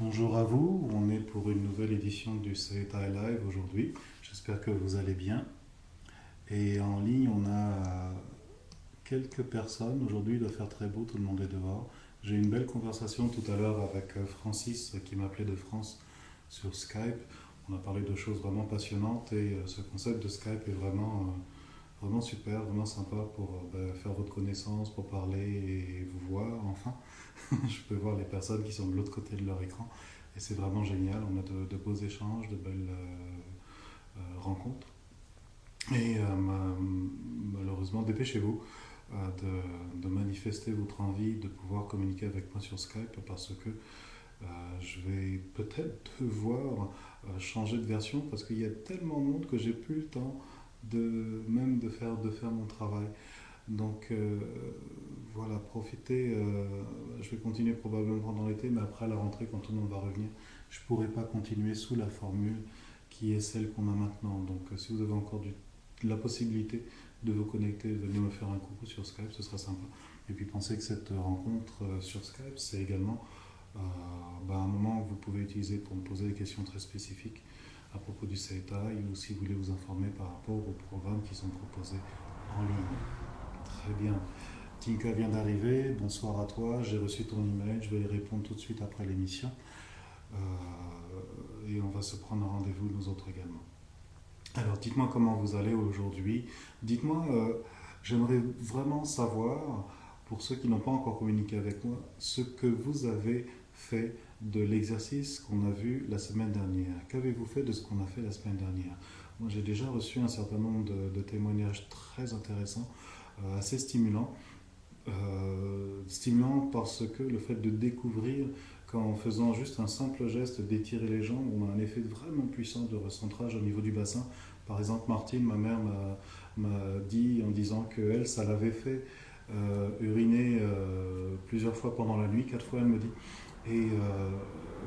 Bonjour à vous, on est pour une nouvelle édition du Setai Live aujourd'hui. J'espère que vous allez bien. Et en ligne, on a quelques personnes. Aujourd'hui, il doit faire très beau, tout le monde est dehors. J'ai eu une belle conversation tout à l'heure avec euh, Francis qui m'appelait de France sur Skype. On a parlé de choses vraiment passionnantes et euh, ce concept de Skype est vraiment, euh, vraiment super, vraiment sympa pour ben, faire votre connaissance, pour parler et vous voir enfin. je peux voir les personnes qui sont de l'autre côté de leur écran. Et c'est vraiment génial. On a de, beaux échanges, de belles euh, euh, rencontres. Et euh, malheureusement, dépêchez-vous de, de, manifester votre envie de pouvoir communiquer avec moi sur Skype parce que je vais peut-être devoir changer de version parce qu'il y a tellement de monde que j'ai plus le temps de même de faire, de faire mon travail. Donc voilà, profitez. Euh, je vais continuer probablement pendant l'été, mais après la rentrée, quand tout le monde va revenir, je ne pourrai pas continuer sous la formule qui est celle qu'on a maintenant. Donc euh, si vous avez encore la possibilité de vous connecter, venez me faire un coucou sur Skype, ce sera sympa. Et puis pensez que cette rencontre euh, sur Skype, c'est également bah, un moment que vous pouvez utiliser pour me poser des questions très spécifiques à propos du CETA ou si vous voulez vous informer par rapport aux programmes qui sont proposés en ligne. Très bien. Tinka vient d'arriver, bonsoir à toi, j'ai reçu ton email, je vais y répondre tout de suite après l'émission. Euh, et on va se prendre un rendez-vous nous autres également. Alors dites-moi comment vous allez aujourd'hui. Dites-moi, euh, j'aimerais vraiment savoir, pour ceux qui n'ont pas encore communiqué avec moi, ce que vous avez fait de l'exercice qu'on a vu la semaine dernière. Qu'avez-vous fait de ce qu'on a fait la semaine dernière? Moi j'ai déjà reçu un certain nombre de, témoignages très intéressants, euh, assez stimulants. Euh, stimulant parce que le fait de découvrir qu'en faisant juste un simple geste d'étirer les jambes, on a un effet vraiment puissant de recentrage au niveau du bassin. Par exemple, Martine, ma mère, m'a dit en disant qu'elle, ça l'avait fait euh, uriner plusieurs fois pendant la nuit, quatre fois elle me dit. Et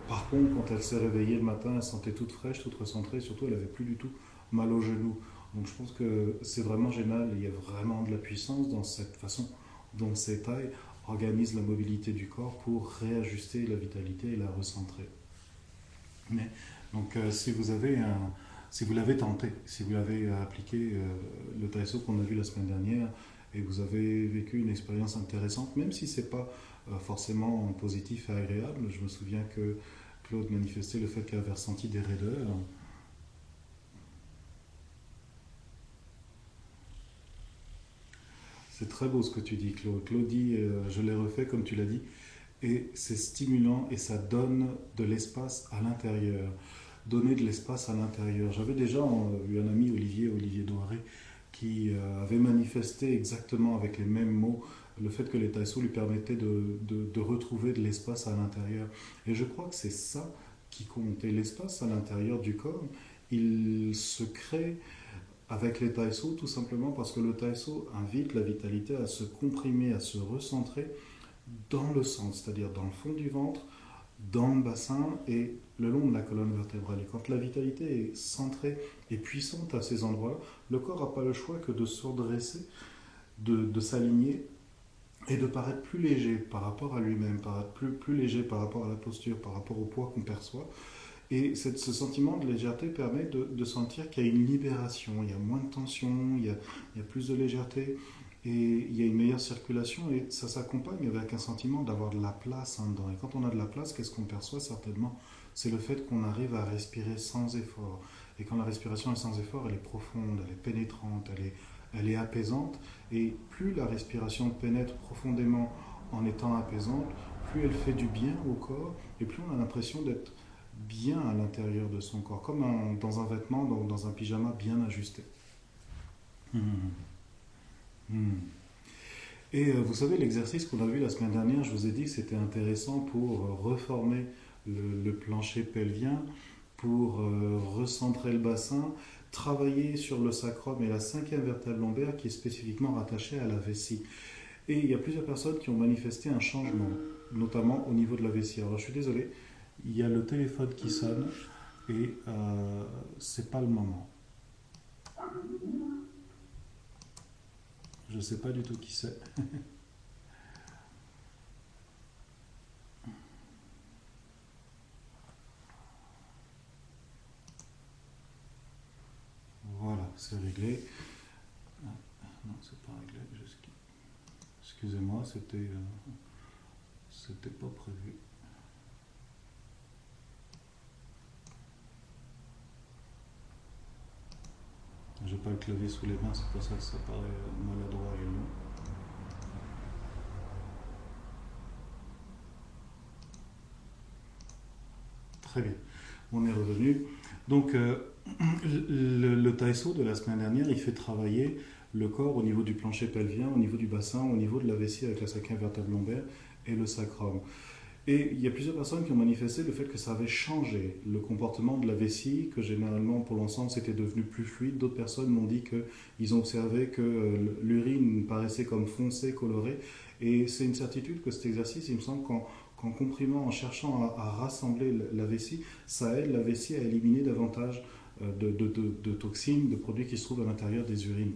par contre, quand elle s'est réveillée le matin, elle sentait toute fraîche, toute recentrée, surtout elle avait plus du tout mal au genou. Donc je pense que c'est vraiment génial, il y a vraiment de la puissance dans cette façon dont ces tailles organisent la mobilité du corps pour réajuster la vitalité et la recentrer. Mais, donc, euh, si vous avez l'avez tenté, si vous l'avez appliqué, euh, le Taïso qu'on a vu la semaine dernière, et vous avez vécu une expérience intéressante, même si ce n'est pas euh, forcément positif et agréable, je me souviens que Claude manifestait le fait qu'elle avait ressenti des raideurs. C'est très beau ce que tu dis, Claude. Claude dit, euh, je l'ai refait comme tu l'as dit, et c'est stimulant et ça donne de l'espace à l'intérieur. Donner de l'espace à l'intérieur. J'avais déjà eu un ami, Olivier, Olivier Doiré, qui euh, avait manifesté exactement avec les mêmes mots le fait que les taïsos lui permettaient de, de retrouver de l'espace à l'intérieur. Et je crois que c'est ça qui compte. Et l'espace à l'intérieur du corps, il se crée avec les taïsos, tout simplement parce que le taïso invite la vitalité à se comprimer, à se recentrer dans le centre, c'est-à-dire dans le fond du ventre, dans le bassin et le long de la colonne vertébrale. Et quand la vitalité est centrée et puissante à ces endroits, le corps n'a pas le choix que de se redresser, de s'aligner et de paraître plus léger par rapport à lui-même, paraître plus, plus léger par rapport à la posture, par rapport au poids qu'on perçoit. Et ce sentiment de légèreté permet de, sentir qu'il y a une libération, il y a moins de tension, il y a, plus de légèreté et il y a une meilleure circulation et ça s'accompagne avec un sentiment d'avoir de la place en dedans. Et quand on a de la place, qu'est-ce qu'on perçoit certainement? C'est le fait qu'on arrive à respirer sans effort. Et quand la respiration est sans effort, elle est profonde, elle est pénétrante, elle est, elle est apaisante. Et plus la respiration pénètre profondément en étant apaisante, plus elle fait du bien au corps et plus on a l'impression d'être bien à l'intérieur de son corps, comme dans un vêtement, donc dans un pyjama bien ajusté. Hmm. Hmm. Et euh, vous savez, l'exercice qu'on a vu la semaine dernière, je vous ai dit que c'était intéressant pour euh, reformer le, plancher pelvien, pour euh, recentrer le bassin, travailler sur le sacrum et la cinquième vertèbre lombaire qui est spécifiquement rattachée à la vessie. Et il y a plusieurs personnes qui ont manifesté un changement, notamment au niveau de la vessie. Alors je suis désolé, il y a le téléphone qui sonne et euh, c'est pas le moment. Je ne sais pas du tout qui c'est. c'est Ah, non, c'est pas réglé. Excusez-moi, c'était euh, c'était pas prévu. J'ai pas le clavier sous les mains, c'est pour ça que ça paraît maladroit et long. Très bien, on est revenu. Donc, euh, le, le Taiso de la semaine dernière, il fait travailler le corps au niveau du plancher pelvien, au niveau du bassin, au niveau de la vessie avec la cinquième vertèbre lombaire et le sacrum. Et il y a plusieurs personnes qui ont manifesté le fait que ça avait changé le comportement de la vessie, que généralement pour l'ensemble c'était devenu plus fluide. D'autres personnes m'ont dit qu'ils ont observé que euh, l'urine paraissait comme foncée, colorée. Et c'est une certitude que cet exercice, il me semble qu'en comprimant, en cherchant à, rassembler la vessie, ça aide la vessie à éliminer davantage euh, de, toxines, de produits qui se trouvent à l'intérieur des urines.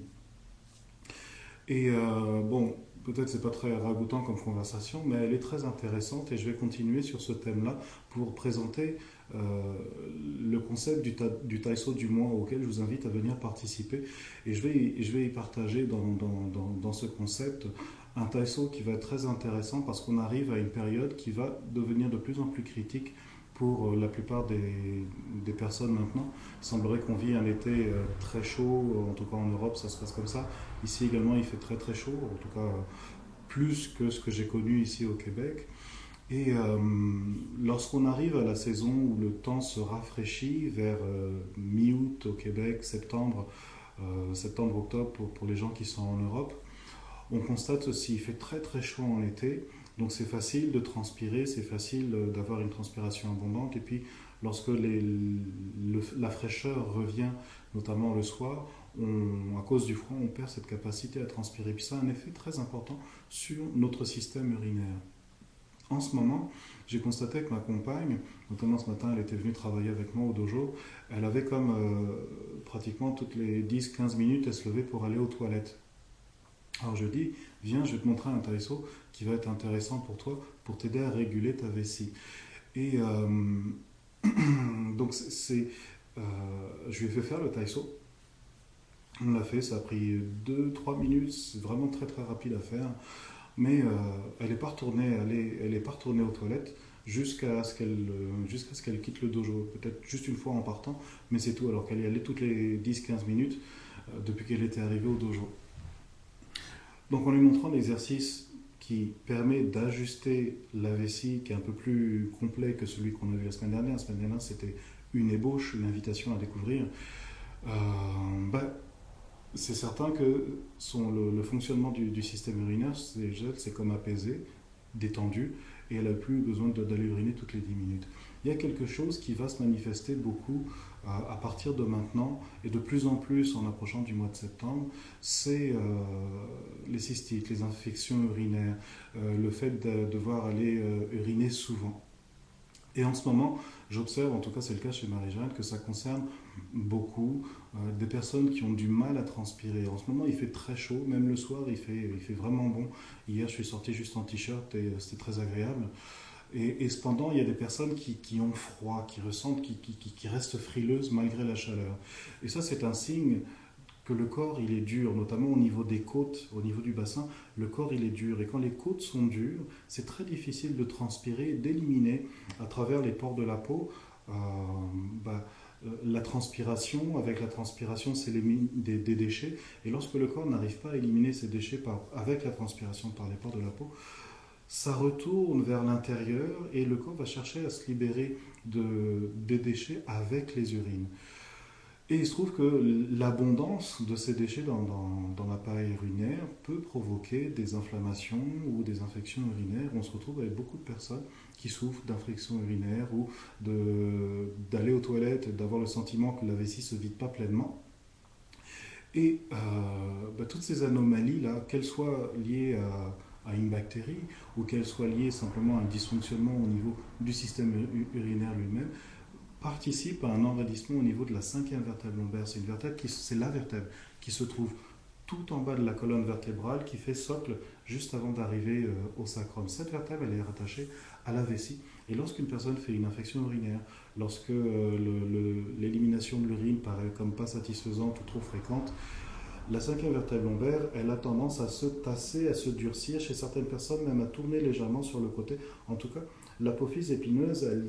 Et euh, bon, peut-être c'est pas très ragoûtant comme conversation, mais elle est très intéressante et je vais continuer sur ce thème-là pour présenter euh, le concept du, ta, du du mois auquel je vous invite à venir participer. Et je vais, je vais y partager dans, ce concept un Taïso qui va être très intéressant parce qu'on arrive à une période qui va devenir de plus en plus critique pour euh, la plupart des, personnes maintenant. Il semblerait qu'on vit un été euh, très chaud, en tout cas en Europe ça se passe comme ça. Ici également il fait très très chaud, en tout cas plus que ce que j'ai connu ici au Québec. Et euh, lorsqu'on arrive à la saison où le temps se rafraîchit, vers mi-août au Québec, septembre, septembre-octobre pour, les gens qui sont en Europe, on constate aussi, il fait très très chaud en été, donc c'est facile de transpirer, c'est facile d'avoir une transpiration abondante. Et puis lorsque la fraîcheur revient, notamment le soir, à cause du froid, on perd cette capacité à transpirer. Puis ça a un effet très important sur notre système urinaire. En ce moment, j'ai constaté que ma compagne, notamment ce matin, elle était venue travailler avec moi au dojo, elle avait comme euh, pratiquement toutes les 10-15 minutes, elle se levait pour aller aux toilettes. Alors je dis, viens, je vais te montrer un taïso qui va être intéressant pour toi, pour t'aider à réguler ta vessie. Et euh, donc, c'est, euh, je lui ai fait faire le taïso. On l'a fait, ça a pris 2-3 minutes, c'est vraiment très très rapide à faire. Mais euh, elle n'est pas retournée, elle est, elle pas retournée aux toilettes jusqu'à ce qu'elle jusqu'à ce quitte le dojo. Peut-être juste une fois en partant, mais c'est tout. Alors qu'elle y allait toutes les 10-15 minutes depuis qu'elle était arrivée au dojo. Donc en lui montrant l'exercice qui permet d'ajuster la vessie, qui est un peu plus complet que celui qu'on a vu la semaine dernière. La semaine dernière, c'était une ébauche, une invitation à découvrir. Euh, ben, c'est certain que son, le, fonctionnement du, système urinaire, c'est comme apaisé, détendu, et elle n'a plus besoin d'aller uriner toutes les 10 minutes. Il y a quelque chose qui va se manifester beaucoup à partir de maintenant et de plus en plus en approchant du mois de septembre, c'est euh, les cystites, les infections urinaires, euh, le fait de devoir aller euh, uriner souvent. Et en ce moment, j'observe, en tout cas c'est le cas chez Marie-Jeanne, que ça concerne beaucoup des personnes qui ont du mal à transpirer. En ce moment, il fait très chaud, même le soir, il fait, il fait vraiment bon. Hier, je suis sorti juste en t-shirt et c'était très agréable. Et, cependant, il y a des personnes qui, ont froid, qui ressentent, qui, restent frileuses malgré la chaleur. Et ça, c'est un signe que le corps, il est dur, notamment au niveau des côtes, au niveau du bassin, le corps, il est dur. Et quand les côtes sont dures, c'est très difficile de transpirer, d'éliminer à travers les pores de la peau euh, bah, euh, la transpiration. Avec la transpiration, c'est des, déchets. Et lorsque le corps n'arrive pas à éliminer ces déchets avec la transpiration par les pores de la peau, ça retourne vers l'intérieur et le corps va chercher à se libérer de, des déchets avec les urines. Et il se trouve que l'abondance de ces déchets dans, dans, l'appareil urinaire peut provoquer des inflammations ou des infections urinaires. On se retrouve avec beaucoup de personnes qui souffrent d'infections urinaires ou d'aller aux toilettes et d'avoir le sentiment que la vessie ne se vide pas pleinement. Et euh, bah, toutes ces anomalies-là, qu'elles soient liées à à une bactérie ou qu'elle soit liée simplement à un dysfonctionnement au niveau du système urinaire lui-même, participe à un envahissement au niveau de la cinquième vertèbre lombaire. C'est une vertèbre qui, c'est la vertèbre qui se trouve tout en bas de la colonne vertébrale qui fait socle juste avant d'arriver au sacrum. Cette vertèbre, elle est rattachée à la vessie. Et lorsqu'une personne fait une infection urinaire, lorsque l'élimination de l'urine paraît comme pas satisfaisante ou trop fréquente, la cinquième vertèbre lombaire, elle a tendance à se tasser, à se durcir, chez certaines personnes même à tourner légèrement sur le côté. En tout cas, l'apophyse épineuse, elle,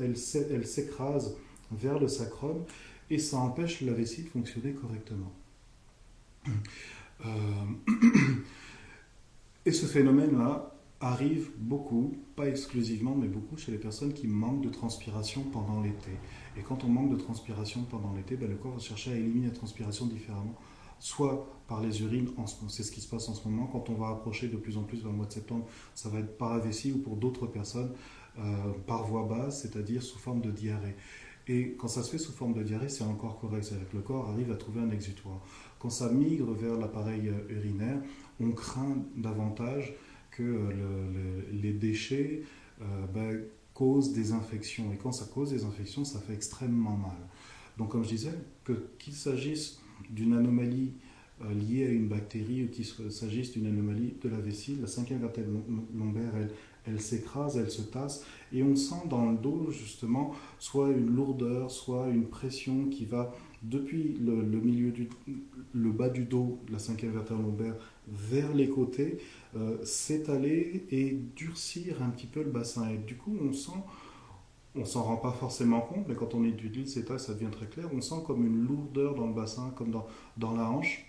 elle, s'écrase vers le sacrum et ça empêche la vessie de fonctionner correctement. Euh, et ce phénomène-là arrive beaucoup, pas exclusivement, mais beaucoup chez les personnes qui manquent de transpiration pendant l'été. Et quand on manque de transpiration pendant l'été, ben le corps va chercher à éliminer la transpiration différemment soit par les urines, c'est ce qui se passe en ce moment, quand on va approcher de plus en plus vers le mois de septembre, ça va être par la ou pour d'autres personnes euh, par voie basse, c'est-à-dire sous forme de diarrhée. Et quand ça se fait sous forme de diarrhée, c'est encore correct, c'est-à-dire que le corps arrive à trouver un exutoire. Quand ça migre vers l'appareil euh, urinaire, on craint davantage que euh, les déchets ben, causent des infections. Et quand ça cause des infections, ça fait extrêmement mal. Donc comme je disais, qu'il s'agisse d'une anomalie euh, liée à une bactérie ou qu'il s'agisse d'une anomalie de la vessie, la cinquième vertèbre lombaire, elle, elle s'écrase, elle se tasse, et on sent dans le dos justement soit une lourdeur, soit une pression qui va depuis le, milieu du le bas du dos, la cinquième vertèbre lombaire, vers les côtés, euh, s'étaler et durcir un petit peu le bassin. Et du coup, on sent on s'en rend pas forcément compte, mais quand on étudie cet état, ça devient très clair. On sent comme une lourdeur dans le bassin, comme dans, dans la hanche.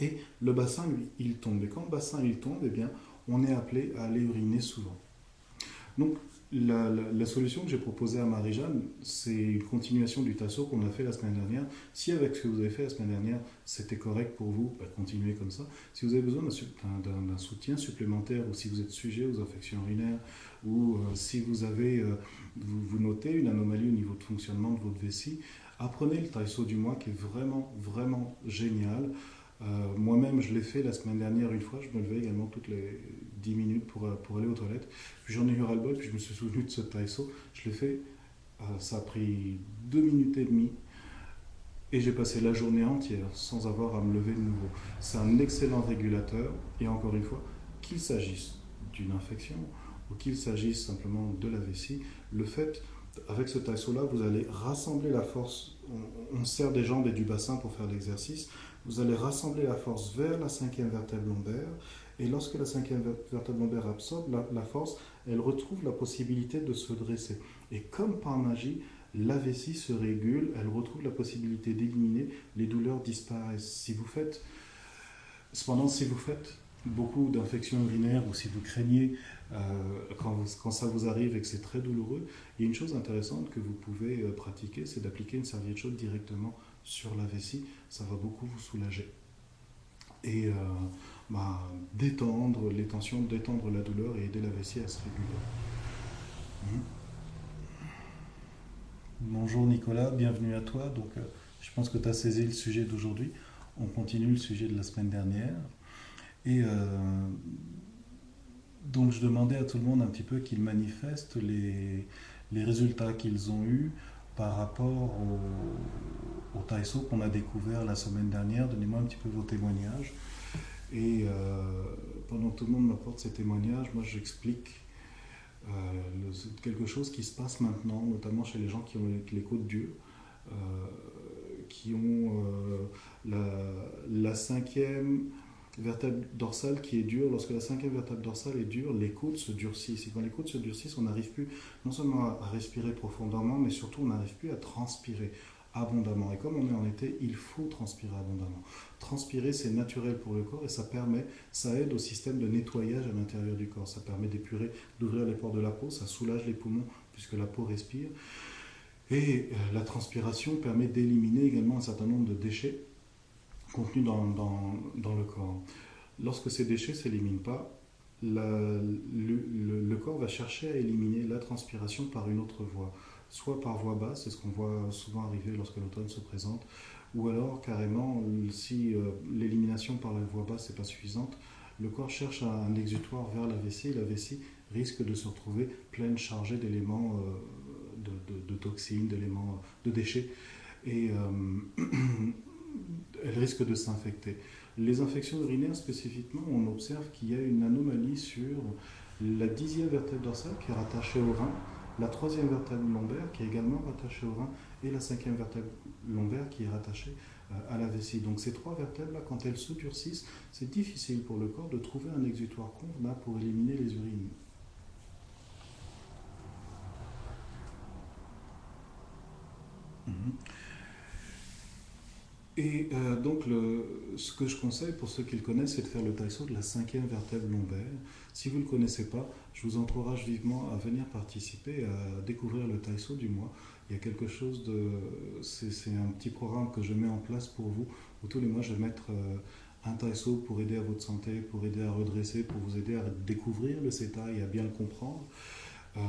Et le bassin, lui, il tombe. Et quand le bassin, il tombe, eh bien, on est appelé à aller uriner souvent. Donc, la, solution que j'ai proposée à Marie-Jeanne, c'est une continuation du tasso qu'on a fait la semaine dernière. Si avec ce que vous avez fait la semaine dernière, c'était correct pour vous, bah, continuez comme ça. Si vous avez besoin d'un soutien supplémentaire ou si vous êtes sujet aux infections urinaires ou euh, si vous avez, euh, vous, notez une anomalie au niveau de fonctionnement de votre vessie, apprenez le taïso du mois qui est vraiment, vraiment génial. Euh, moi-même, je l'ai fait la semaine dernière une fois. Je me levais également toutes les 10 minutes pour, euh, pour aller aux toilettes. J'en ai eu ras-le-bol, puis je me suis souvenu de ce taïso. Je l'ai fait, euh, ça a pris 2 minutes et demie. Et j'ai passé la journée entière sans avoir à me lever de nouveau. C'est un excellent régulateur. Et encore une fois, qu'il s'agisse d'une infection ou qu'il s'agisse simplement de la vessie, le fait, avec ce taïso-là, vous allez rassembler la force. On, on sert des jambes et du bassin pour faire l'exercice. Vous allez rassembler la force vers la cinquième vertèbre lombaire et lorsque la cinquième vertèbre lombaire absorbe la, force, elle retrouve la possibilité de se dresser. Et comme par magie, la vessie se régule, elle retrouve la possibilité d'éliminer, les douleurs disparaissent. Si vous faites, cependant, si vous faites beaucoup d'infections urinaires ou si vous craignez euh, quand, quand, ça vous arrive et que c'est très douloureux, il y a une chose intéressante que vous pouvez euh, pratiquer, c'est d'appliquer une serviette chaude directement sur la vessie. Ça va beaucoup vous soulager. Et euh, bah, détendre les tensions, détendre la douleur et aider la vessie à se réguler. Mhm. Bonjour Nicolas, bienvenue à toi. Donc, euh, je pense que tu as saisi le sujet d'aujourd'hui. On continue le sujet de la semaine dernière. Et euh, donc, je demandais à tout le monde un petit peu qu'ils manifestent les, les résultats qu'ils ont eus par rapport au, au Taïso qu'on a découvert la semaine dernière. Donnez-moi un petit peu vos témoignages. Et euh, pendant que tout le monde m'apporte ces témoignages, moi j'explique euh, quelque chose qui se passe maintenant, notamment chez les gens qui ont l'écho de Dieu, euh, qui ont la, la, cinquième vertèbre dorsale qui est dure. Lorsque la cinquième vertèbre dorsale est dure, les côtes se durcissent. Et quand les côtes se durcissent, on n'arrive plus non seulement à respirer profondément, mais surtout on n'arrive plus à transpirer abondamment. Et comme on est en été, il faut transpirer abondamment. Transpirer, c'est naturel pour le corps et ça permet, ça aide au système de nettoyage à l'intérieur du corps. Ça permet d'épurer, d'ouvrir les pores de la peau, ça soulage les poumons puisque la peau respire. Et euh, la transpiration permet d'éliminer également un certain nombre de déchets contenus dans, dans, le corps. Lorsque ces déchets ne s'éliminent pas, le, corps va chercher à éliminer la transpiration par une autre voie soit par voie basse, c'est ce qu'on voit souvent arriver lorsque l'automne se présente, ou alors carrément, si euh, l'élimination par la voie basse n'est pas suffisante, le corps cherche un exutoire vers la vessie, et la vessie risque de se retrouver pleine, chargée d'éléments, euh, de, toxines, d'éléments, de déchets. Et euh, elle risque de s'infecter. Les infections urinaires spécifiquement, on observe qu'il y a une anomalie sur la dixième vertèbre dorsale qui est rattachée au rein, la troisième vertèbre lombaire qui est également rattachée au rein et la cinquième vertèbre lombaire qui est rattachée euh, à la vessie. Donc ces trois vertèbres-là, quand elles se durcissent, c'est difficile pour le corps de trouver un exutoire convenable pour éliminer les urines. Mhm. Et euh, donc, ce que je conseille pour ceux qui le connaissent, c'est de faire le taïso de la cinquième vertèbre lombaire. Si vous ne le connaissez pas, je vous encourage vivement à venir participer, à découvrir le taïso du mois. Il y a quelque chose de. C'est un petit programme que je mets en place pour vous, où tous les mois je vais mettre euh, un taïso pour aider à votre santé, pour aider à redresser, pour vous aider à découvrir le CETA et à bien le comprendre. Euh,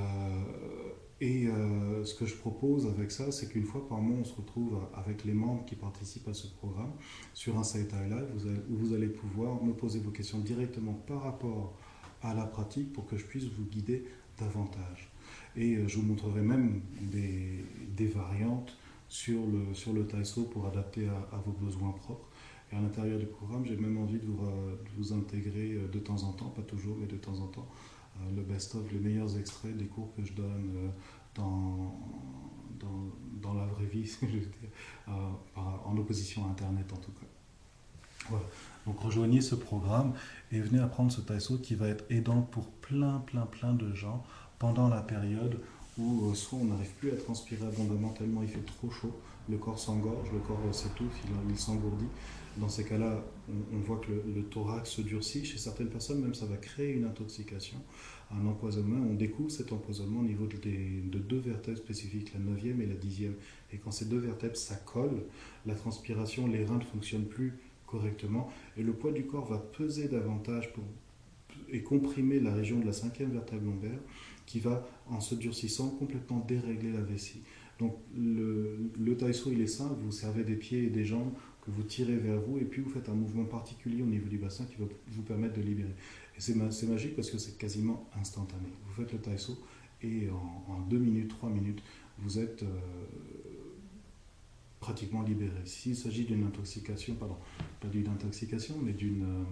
et euh, ce que je propose avec ça, c'est qu'une fois par mois, on se retrouve avec les membres qui participent à ce programme sur un site live où vous allez pouvoir me poser vos questions directement par rapport à la pratique pour que je puisse vous guider davantage. Et euh, je vous montrerai même des, variantes sur le, sur le Taiso pour adapter à, vos besoins propres. Et à l'intérieur du programme, j'ai même envie de vous, de vous intégrer de temps en temps, pas toujours, mais de temps en temps, euh, le best-of, les meilleurs extraits des cours que je donne euh, dans, dans, dans la vraie vie, euh, en opposition à Internet en tout cas. Voilà. Donc rejoignez ce programme et venez apprendre ce taïso qui va être aidant pour plein, plein, plein de gens pendant la période où soit on n'arrive plus à transpirer abondamment tellement il fait trop chaud, le corps s'engorge, le corps s'étouffe, il, il s'engourdit. Dans ces cas-là, on, voit que le, thorax se durcit. Chez certaines personnes, même, ça va créer une intoxication, un empoisonnement. On découvre cet empoisonnement au niveau de, de deux vertèbres spécifiques, la neuvième et la dixième. Et quand ces deux vertèbres, ça colle, la transpiration, les reins ne fonctionnent plus correctement, et le poids du corps va peser davantage et comprimer la région de la cinquième vertèbre lombaire, qui va, en se durcissant, complètement dérégler la vessie. Donc le, le taïso, il est simple, vous servez des pieds et des jambes que vous tirez vers vous, et puis vous faites un mouvement particulier au niveau du bassin qui va vous permettre de libérer. Et c'est magique parce que c'est quasiment instantané. Vous faites le taïso et en, deux minutes, trois minutes, vous êtes euh, pratiquement libéré. S'il s'agit d'une intoxication, pardon, pas d'une intoxication, mais d'une euh,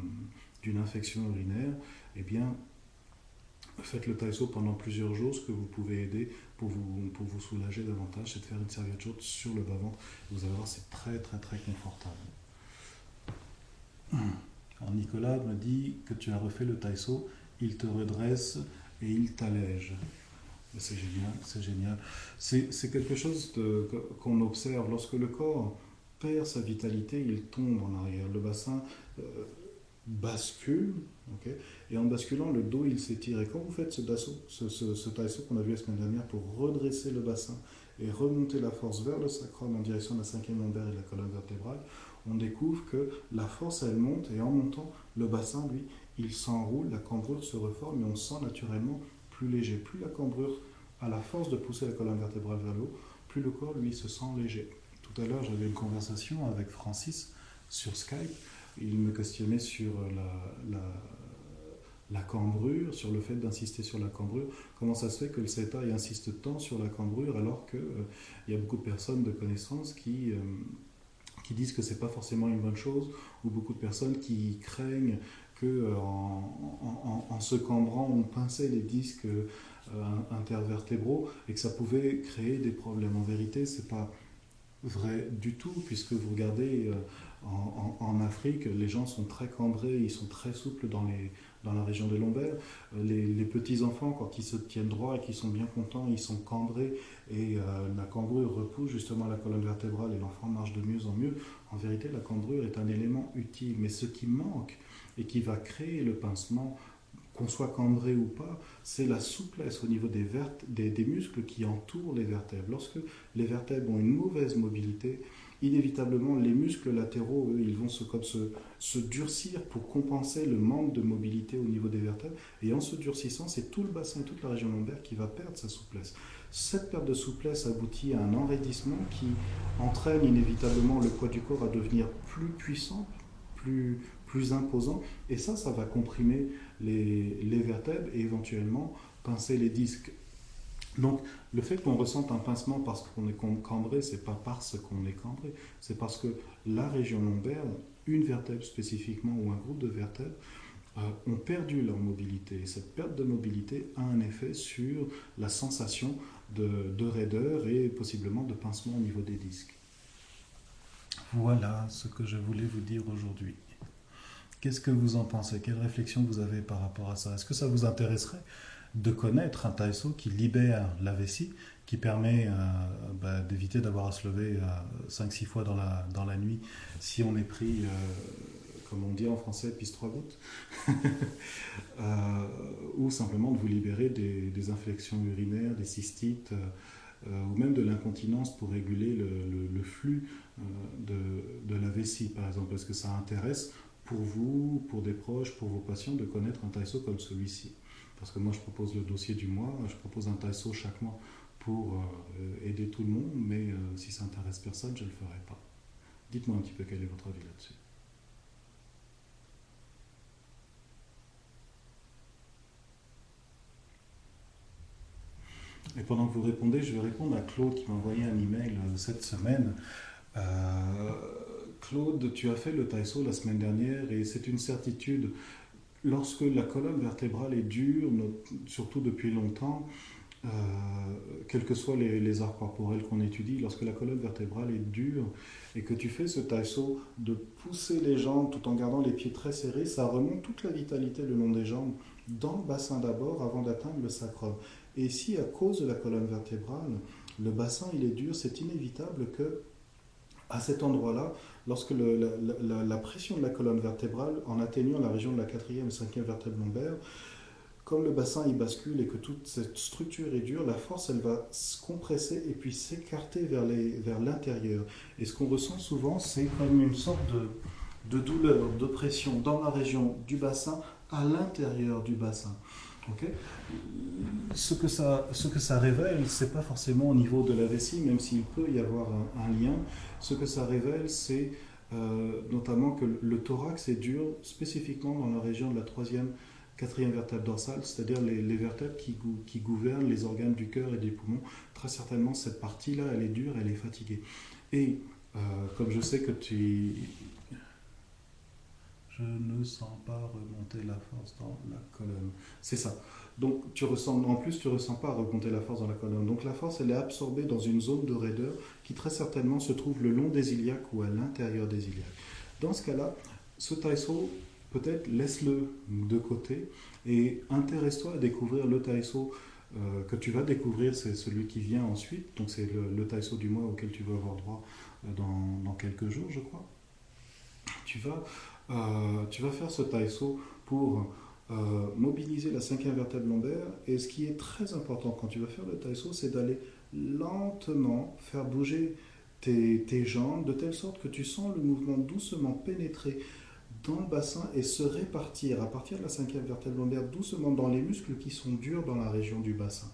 d'une infection urinaire, eh bien, faites le taïso pendant plusieurs jours, ce que vous pouvez aider pour vous, pour vous soulager davantage, c'est de faire une serviette chaude sur le bas-ventre. Vous allez voir, c'est très très très confortable. Alors Nicolas me dit que tu as refait le taïso, il te redresse et il t'allège. C'est génial, c'est génial. C'est quelque chose qu'on observe lorsque le corps perd sa vitalité, il tombe en arrière. Le bassin euh, bascule, et en basculant, le dos il s'étire. Et quand vous faites ce, ce, ce, ce qu'on a vu la semaine dernière pour redresser le bassin et remonter la force vers le sacrum en direction de la cinquième lombaire et de la colonne vertébrale, on découvre que la force elle monte et en montant, le bassin lui il s'enroule, la cambrure se reforme et on se sent naturellement plus léger. Plus la cambrure a la force de pousser la colonne vertébrale vers le haut, plus le corps lui se sent léger. Tout à l'heure j'avais une conversation avec Francis sur Skype il me questionnait sur la, cambrure, sur le fait d'insister sur la cambrure. Comment ça se fait que le CETA insiste tant sur la cambrure alors qu'il euh, y a beaucoup de personnes de connaissances qui, euh, qui disent que c'est pas forcément une bonne chose, ou beaucoup de personnes qui craignent que euh, en, se cambrant, on pinçait les disques intervertébraux et que ça pouvait créer des problèmes. En vérité, c'est pas vrai du tout, puisque vous regardez en, Afrique, les gens sont très cambrés, ils sont très souples dans, les, dans la région des lombaires. Euh, les, petits-enfants, quand ils se tiennent droit et qu'ils sont bien contents, ils sont cambrés et euh, la cambrure repousse justement la colonne vertébrale et l'enfant marche de mieux en mieux. En vérité, la cambrure est un élément utile, mais ce qui manque et qui va créer le pincement, qu'on soit cambré ou pas, c'est la souplesse au niveau des, des, des muscles qui entourent les vertèbres. Lorsque les vertèbres ont une mauvaise mobilité, inévitablement, les muscles latéraux, eux, ils vont se, durcir pour compenser le manque de mobilité au niveau des vertèbres. Et en se durcissant, c'est tout le bassin toute la région lombaire qui va perdre sa souplesse. Cette perte de souplesse aboutit à un enraidissement qui entraîne inévitablement le poids du corps à devenir plus puissant, plus, plus imposant. Et ça, ça va comprimer les vertèbres et éventuellement pincer les disques Donc, le fait qu'on ressente un pincement parce qu'on est cambré, c'est pas parce qu'on est cambré, c'est parce que la région lombaire, une vertèbre spécifiquement ou un groupe de vertèbres, euh, ont perdu leur mobilité. cette perte de mobilité a un effet sur la sensation de, de raideur et possiblement de pincement au niveau des disques. Voilà ce que je voulais vous dire aujourd'hui. Qu'est-ce que vous en pensez? Quelle réflexion vous avez par rapport à ça? Est-ce que ça vous intéresserait de connaître un taïso qui libère la vessie, qui permet euh, bah, d'éviter d'avoir à se lever 5-6 euh, fois dans la, dans la nuit si on est pris, euh, comme on dit en français, piste trois gouttes, ou simplement de vous libérer des, infections urinaires, des cystites, ou même de l'incontinence pour réguler le, flux de, de, la vessie, par exemple, parce que ça intéresse pour vous, pour des proches, pour vos patients, de connaître un taïso comme celui-ci. Parce que moi, je propose le dossier du mois, je propose un taïso chaque mois pour euh, aider tout le monde, mais euh, si ça intéresse personne, je ne le ferai pas. Dites-moi un petit peu quel est votre avis là-dessus. Et pendant que vous répondez, je vais répondre à Claude qui m'a envoyé un email euh, cette semaine. Claude, tu as fait le taïso la semaine dernière et c'est une certitude lorsque la colonne vertébrale est dure, surtout depuis longtemps, euh, quels que soient les, arts corporels qu'on étudie, lorsque la colonne vertébrale est dure et que tu fais ce taïso de pousser les jambes tout en gardant les pieds très serrés, ça remonte toute la vitalité le long des jambes, dans le bassin d'abord avant d'atteindre le sacrum. Et si à cause de la colonne vertébrale, le bassin il est dur, c'est inévitable que à cet endroit-là, lorsque la, pression de la colonne vertébrale, en atteignant la région de la quatrième et cinquième vertèbre lombaire, comme le bassin y bascule et que toute cette structure est dure, la force, elle va se compresser et puis s'écarter vers, l'intérieur. Et ce qu'on ressent souvent, c'est comme une sorte de, de douleur, de pression dans la région du bassin, à l'intérieur du bassin ce, que ça, ce que révèle, c'est pas forcément au niveau de la vessie, même s'il peut y avoir un, lien. Ce que ça révèle, c'est euh, notamment que le thorax est dur spécifiquement dans la région de la troisième, quatrième vertèbre dorsale, c'est-à-dire les, vertèbres qui, qui, gouvernent les organes du cœur et des poumons. Très certainement, cette partie-là, elle est dure, elle est fatiguée. Et euh, comme je sais que tu je ne sens pas remonter la force dans la colonne. C'est ça. Donc tu ressens, en plus, tu ressens pas remonter la force dans la colonne. Donc la force, elle est absorbée dans une zone de raideur qui très certainement se trouve le long des iliaques ou à l'intérieur des iliaques. Dans ce cas-là, ce taïso, peut-être laisse-le de côté et intéresse-toi à découvrir le taïso euh, que tu vas découvrir, c'est celui qui vient ensuite. Donc c'est le, le du mois auquel tu vas avoir droit euh, dans, quelques jours, je crois. Tu vas tu vas faire ce taïso pour euh, mobiliser la cinquième vertèbre lombaire. Et ce qui est très important quand tu vas faire le taïso, c'est d'aller lentement faire bouger tes, tes, jambes de telle sorte que tu sens le mouvement doucement pénétrer dans le bassin et se répartir à partir de la cinquième vertèbre lombaire doucement dans les muscles qui sont durs dans la région du bassin.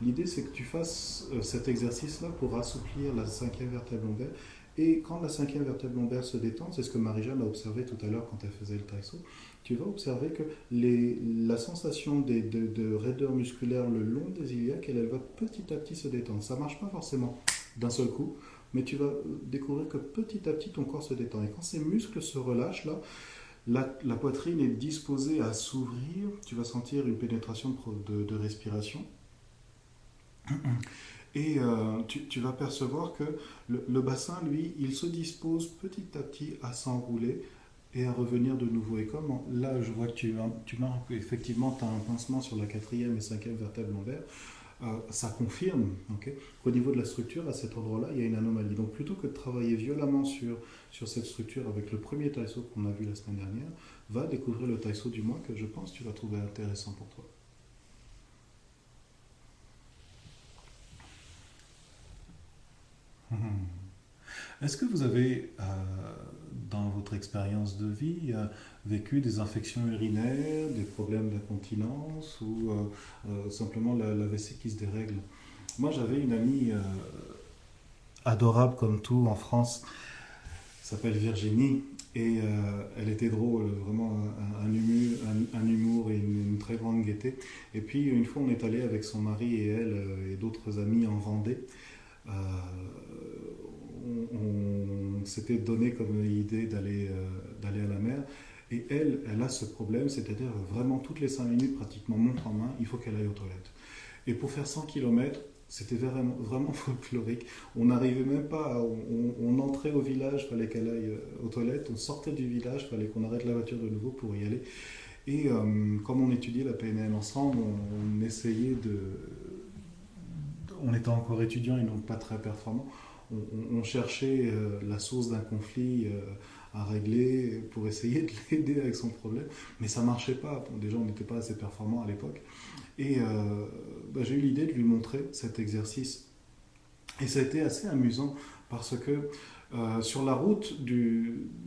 L'idée, c'est que tu fasses euh, cet exercice-là pour assouplir la cinquième vertèbre lombaire et quand la cinquième vertèbre lombaire se détend, c'est ce que Marie-Jeanne a observé tout à l'heure quand elle faisait le taïso, tu vas observer que la sensation de, de, raideur musculaire le long des iliaques, elle, va petit à petit se détendre. Ça ne marche pas forcément d'un seul coup, mais tu vas découvrir que petit à petit ton corps se détend. Et quand ces muscles se relâchent, là, la, poitrine est disposée à s'ouvrir, tu vas sentir une pénétration de respiration. Et euh, tu, vas percevoir que le, bassin, lui, il se dispose petit à petit à s'enrouler et à revenir de nouveau. Et comme là, je vois que tu, tu marques effectivement, tu as un pincement sur la quatrième et cinquième vertèbre lombaire, euh, ça confirme qu'au niveau de la structure, à cet endroit-là, il y a une anomalie. Donc plutôt que de travailler violemment sur, sur cette structure avec le premier taïso qu'on a vu la semaine dernière, va découvrir le taïso du mois que je pense que tu vas trouver intéressant pour toi. Mhm. Est-ce que vous avez, euh, dans votre expérience de vie, euh, vécu des infections urinaires, des problèmes d'incontinence ou euh, simplement la, la, vessie qui se dérègle? Moi, j'avais une amie adorable comme tout en France, s'appelle Virginie, Et elle était drôle, vraiment un, humour, un, humour, et une, très grande gaieté. Et puis une fois, on est allé avec son mari et elle et d'autres amis en Vendée. On, on s'était donné comme idée d'aller d'aller à la mer. Et elle, elle a ce problème, c'est-à-dire vraiment toutes les 5 minutes, pratiquement montre en main, il faut qu'elle aille aux toilettes. Et pour faire 100 km, c'était vraiment, vraiment folklorique. On n'arrivait même pas, on, entrait au village, fallait qu'elle aille euh, aux toilettes, on sortait du village, fallait qu'on arrête la voiture de nouveau pour y aller. Et euh, comme on étudiait la PNL ensemble, on, essayait de... On était encore étudiants et donc pas très performants. On, cherchait euh, la source d'un conflit à régler pour essayer de l'aider avec son problème. Mais ça marchait pas. déjà, on n'était pas assez performant à l'époque. Et euh, bah, j'ai eu l'idée de lui montrer cet exercice. Et ça a été assez amusant parce que euh, sur la route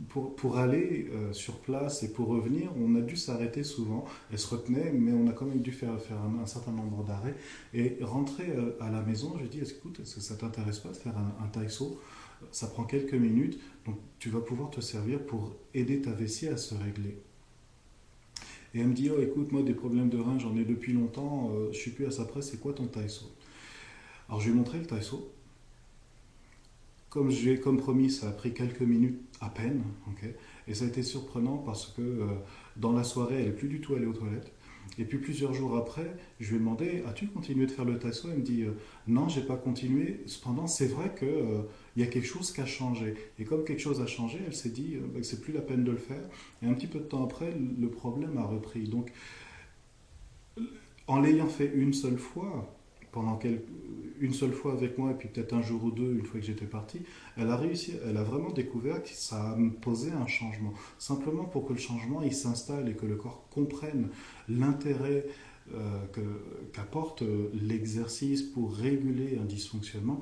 pour, aller euh, sur place et pour revenir, on a dû s'arrêter souvent. Elle se retenait, mais on a quand même dû faire, faire un, certain nombre d'arrêts. Et rentrer à la maison, je dit, écoute, est-ce que ça t'intéresse pas de faire un, un taïso ça prend quelques minutes, donc tu vas pouvoir te servir pour aider ta vessie à se régler. Et elle me dit, oh écoute, moi des problèmes de rein, j'en ai depuis longtemps, euh, je suis plus à sa presse, c'est quoi ton taïso Alors je lui ai montré le taïso. Comme, comme promis, ça a pris quelques minutes à peine, et ça a été surprenant parce que euh, dans la soirée, elle n'est plus du tout allée aux toilettes. Et puis plusieurs jours après, je lui ai demandé As-tu continué de faire le tasso Elle me dit euh, Non, j'ai pas continué. Cependant, c'est vrai qu'il euh, y a quelque chose qui a changé. Et comme quelque chose a changé, elle s'est dit euh, bah, que c'est plus la peine de le faire. Et un petit peu de temps après, le problème a repris. Donc, en l'ayant fait une seule fois, pendant une seule fois avec moi, et puis peut-être un jour ou deux, une fois que j'étais parti, elle a réussi, elle a vraiment découvert que ça a posé un changement. Simplement pour que le changement il s'installe et que le corps comprenne l'intérêt euh, qu'apporte l'exercice pour réguler un dysfonctionnement.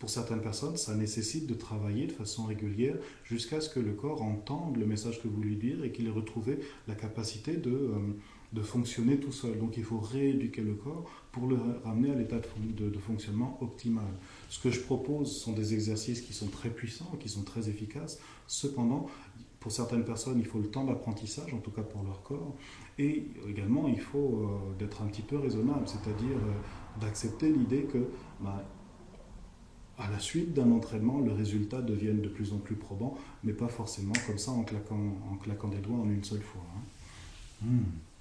Pour certaines personnes, ça nécessite de travailler de façon régulière jusqu'à ce que le corps entende le message que vous lui dites et qu'il ait retrouvé la capacité de, euh, de fonctionner tout seul. Donc il faut rééduquer le corps pour le ramener à l'état de, fonctionnement optimal. Ce que je propose sont des exercices qui sont très puissants, qui sont très efficaces. Cependant, pour certaines personnes, il faut le temps d'apprentissage, en tout cas pour leur corps. Et également, il faut euh, d'être un petit peu raisonnable, c'est-à-dire euh, d'accepter l'idée que, bah, à la suite d'un entraînement, le résultat devienne de plus en plus probant, mais pas forcément comme ça en claquant, des doigts en une seule fois. Hein. Hmm.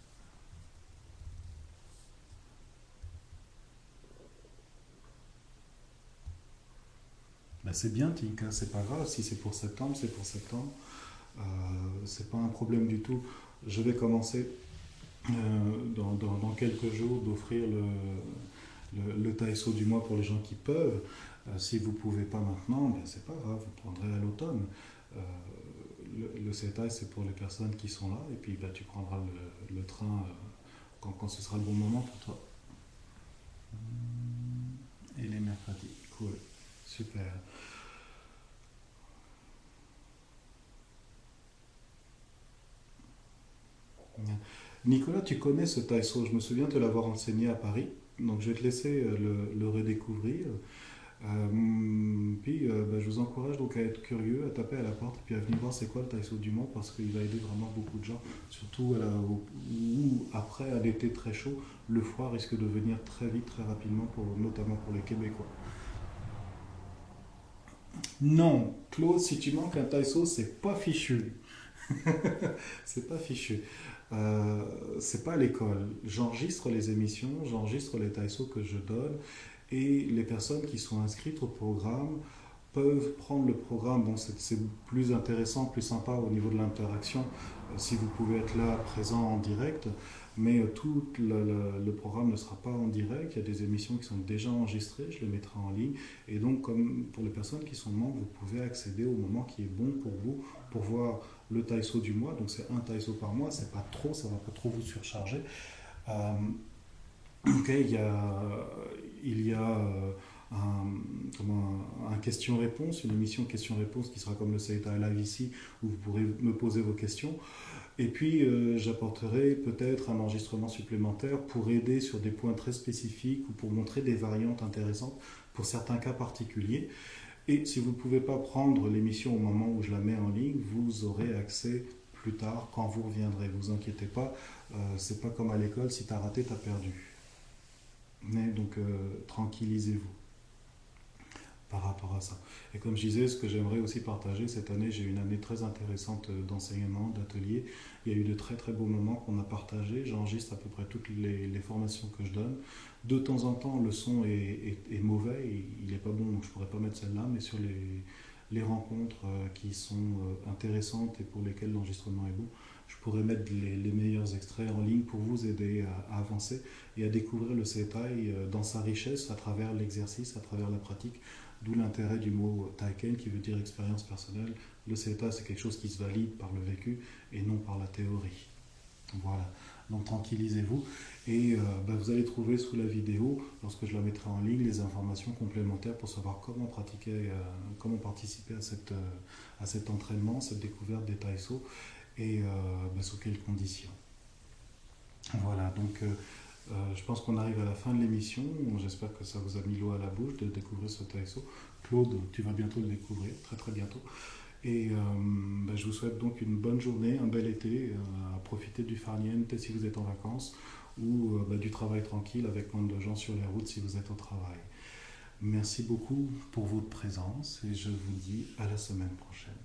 Ben, c'est bien, Tinka, c'est pas grave. Si c'est pour septembre, c'est pour septembre. Euh, c'est pas un problème du tout. Je vais commencer euh, dans, quelques jours d'offrir le, le, le du mois pour les gens qui peuvent. Euh, si vous ne pouvez pas maintenant, ben, c'est pas grave, vous prendrez à l'automne. Le, le c'est pour les personnes qui sont là, et puis ben, tu prendras le, train quand, quand, ce sera le bon moment pour toi. Et les mercredis, cool, super. Nicolas, tu connais ce taïso, je me souviens de l'avoir enseigné à Paris, donc je vais te laisser euh, le, redécouvrir. Euh, puis euh, bah, je vous encourage donc à être curieux, à taper à la porte, puis à venir voir c'est quoi le taïso du monde, parce qu'il va aider vraiment beaucoup de gens, surtout où, après à l'été très chaud, le froid risque de venir très vite, très rapidement, pour, notamment pour les Québécois. Non, Claude, si tu manques un taïso, c'est pas fichu. c'est pas fichu. Euh, c'est pas l'école. J'enregistre les émissions, j'enregistre les taïsos que je donne et les personnes qui sont inscrites au programme peuvent prendre le programme. Bon, c'est plus intéressant, plus sympa au niveau de l'interaction euh, si vous pouvez être là présent en direct, mais euh, tout le, programme ne sera pas en direct. Il y a des émissions qui sont déjà enregistrées, je les mettrai en ligne. Et donc, comme pour les personnes qui sont membres, vous pouvez accéder au moment qui est bon pour vous pour voir le taïso du mois, donc c'est un taïso par mois, c'est pas trop, ça va pas trop vous surcharger. Euh, il y a, il y a euh, un, un question-réponse, une émission question-réponse qui sera comme le Seita Live ici, où vous pourrez me poser vos questions. Et puis, euh, j'apporterai peut-être un enregistrement supplémentaire pour aider sur des points très spécifiques ou pour montrer des variantes intéressantes pour certains cas particuliers. Et si vous ne pouvez pas prendre l'émission au moment où je la mets en ligne, vous aurez accès plus tard quand vous reviendrez. Vous inquiétez pas, euh, c'est pas comme à l'école, si tu as raté, tu as perdu. Mais donc euh, tranquillisez-vous par rapport à ça. Et comme je disais, ce que j'aimerais aussi partager, cette année, j'ai eu une année très intéressante d'enseignement, d'atelier. Il y a eu de très très beaux moments qu'on a partagés. J'enregistre à peu près toutes les, formations que je donne. De temps en temps, le son est, mauvais, il n'est pas bon, donc je ne pourrais pas mettre celle-là, mais sur les, rencontres euh, qui sont euh, intéressantes et pour lesquelles l'enregistrement est bon, je pourrais mettre les, meilleurs extraits en ligne pour vous aider à, avancer et à découvrir le CETAI euh, dans sa richesse à travers l'exercice, à travers la pratique, d'où l'intérêt du mot Taiken qui veut dire expérience personnelle. Le CETA, c'est quelque chose qui se valide par le vécu et non par la théorie. Voilà. Donc tranquillisez-vous et euh, bah, vous allez trouver sous la vidéo, lorsque je la mettrai en ligne, les informations complémentaires pour savoir comment pratiquer, euh, comment participer à, cette, euh, à cet entraînement, cette découverte des taïso et bah, sous quelles conditions. Voilà, donc je pense qu'on arrive à la fin de l'émission. J'espère que ça vous a mis l'eau à la bouche de découvrir ce taïso. Claude, tu vas bientôt le découvrir, très très bientôt. Et euh, ben, je vous souhaite donc une bonne journée, un bel été, euh, à profiter du farniente si vous êtes en vacances, ou euh, ben, du travail tranquille avec moins de gens sur les routes si vous êtes au travail. Merci beaucoup pour votre présence et je vous dis à la semaine prochaine.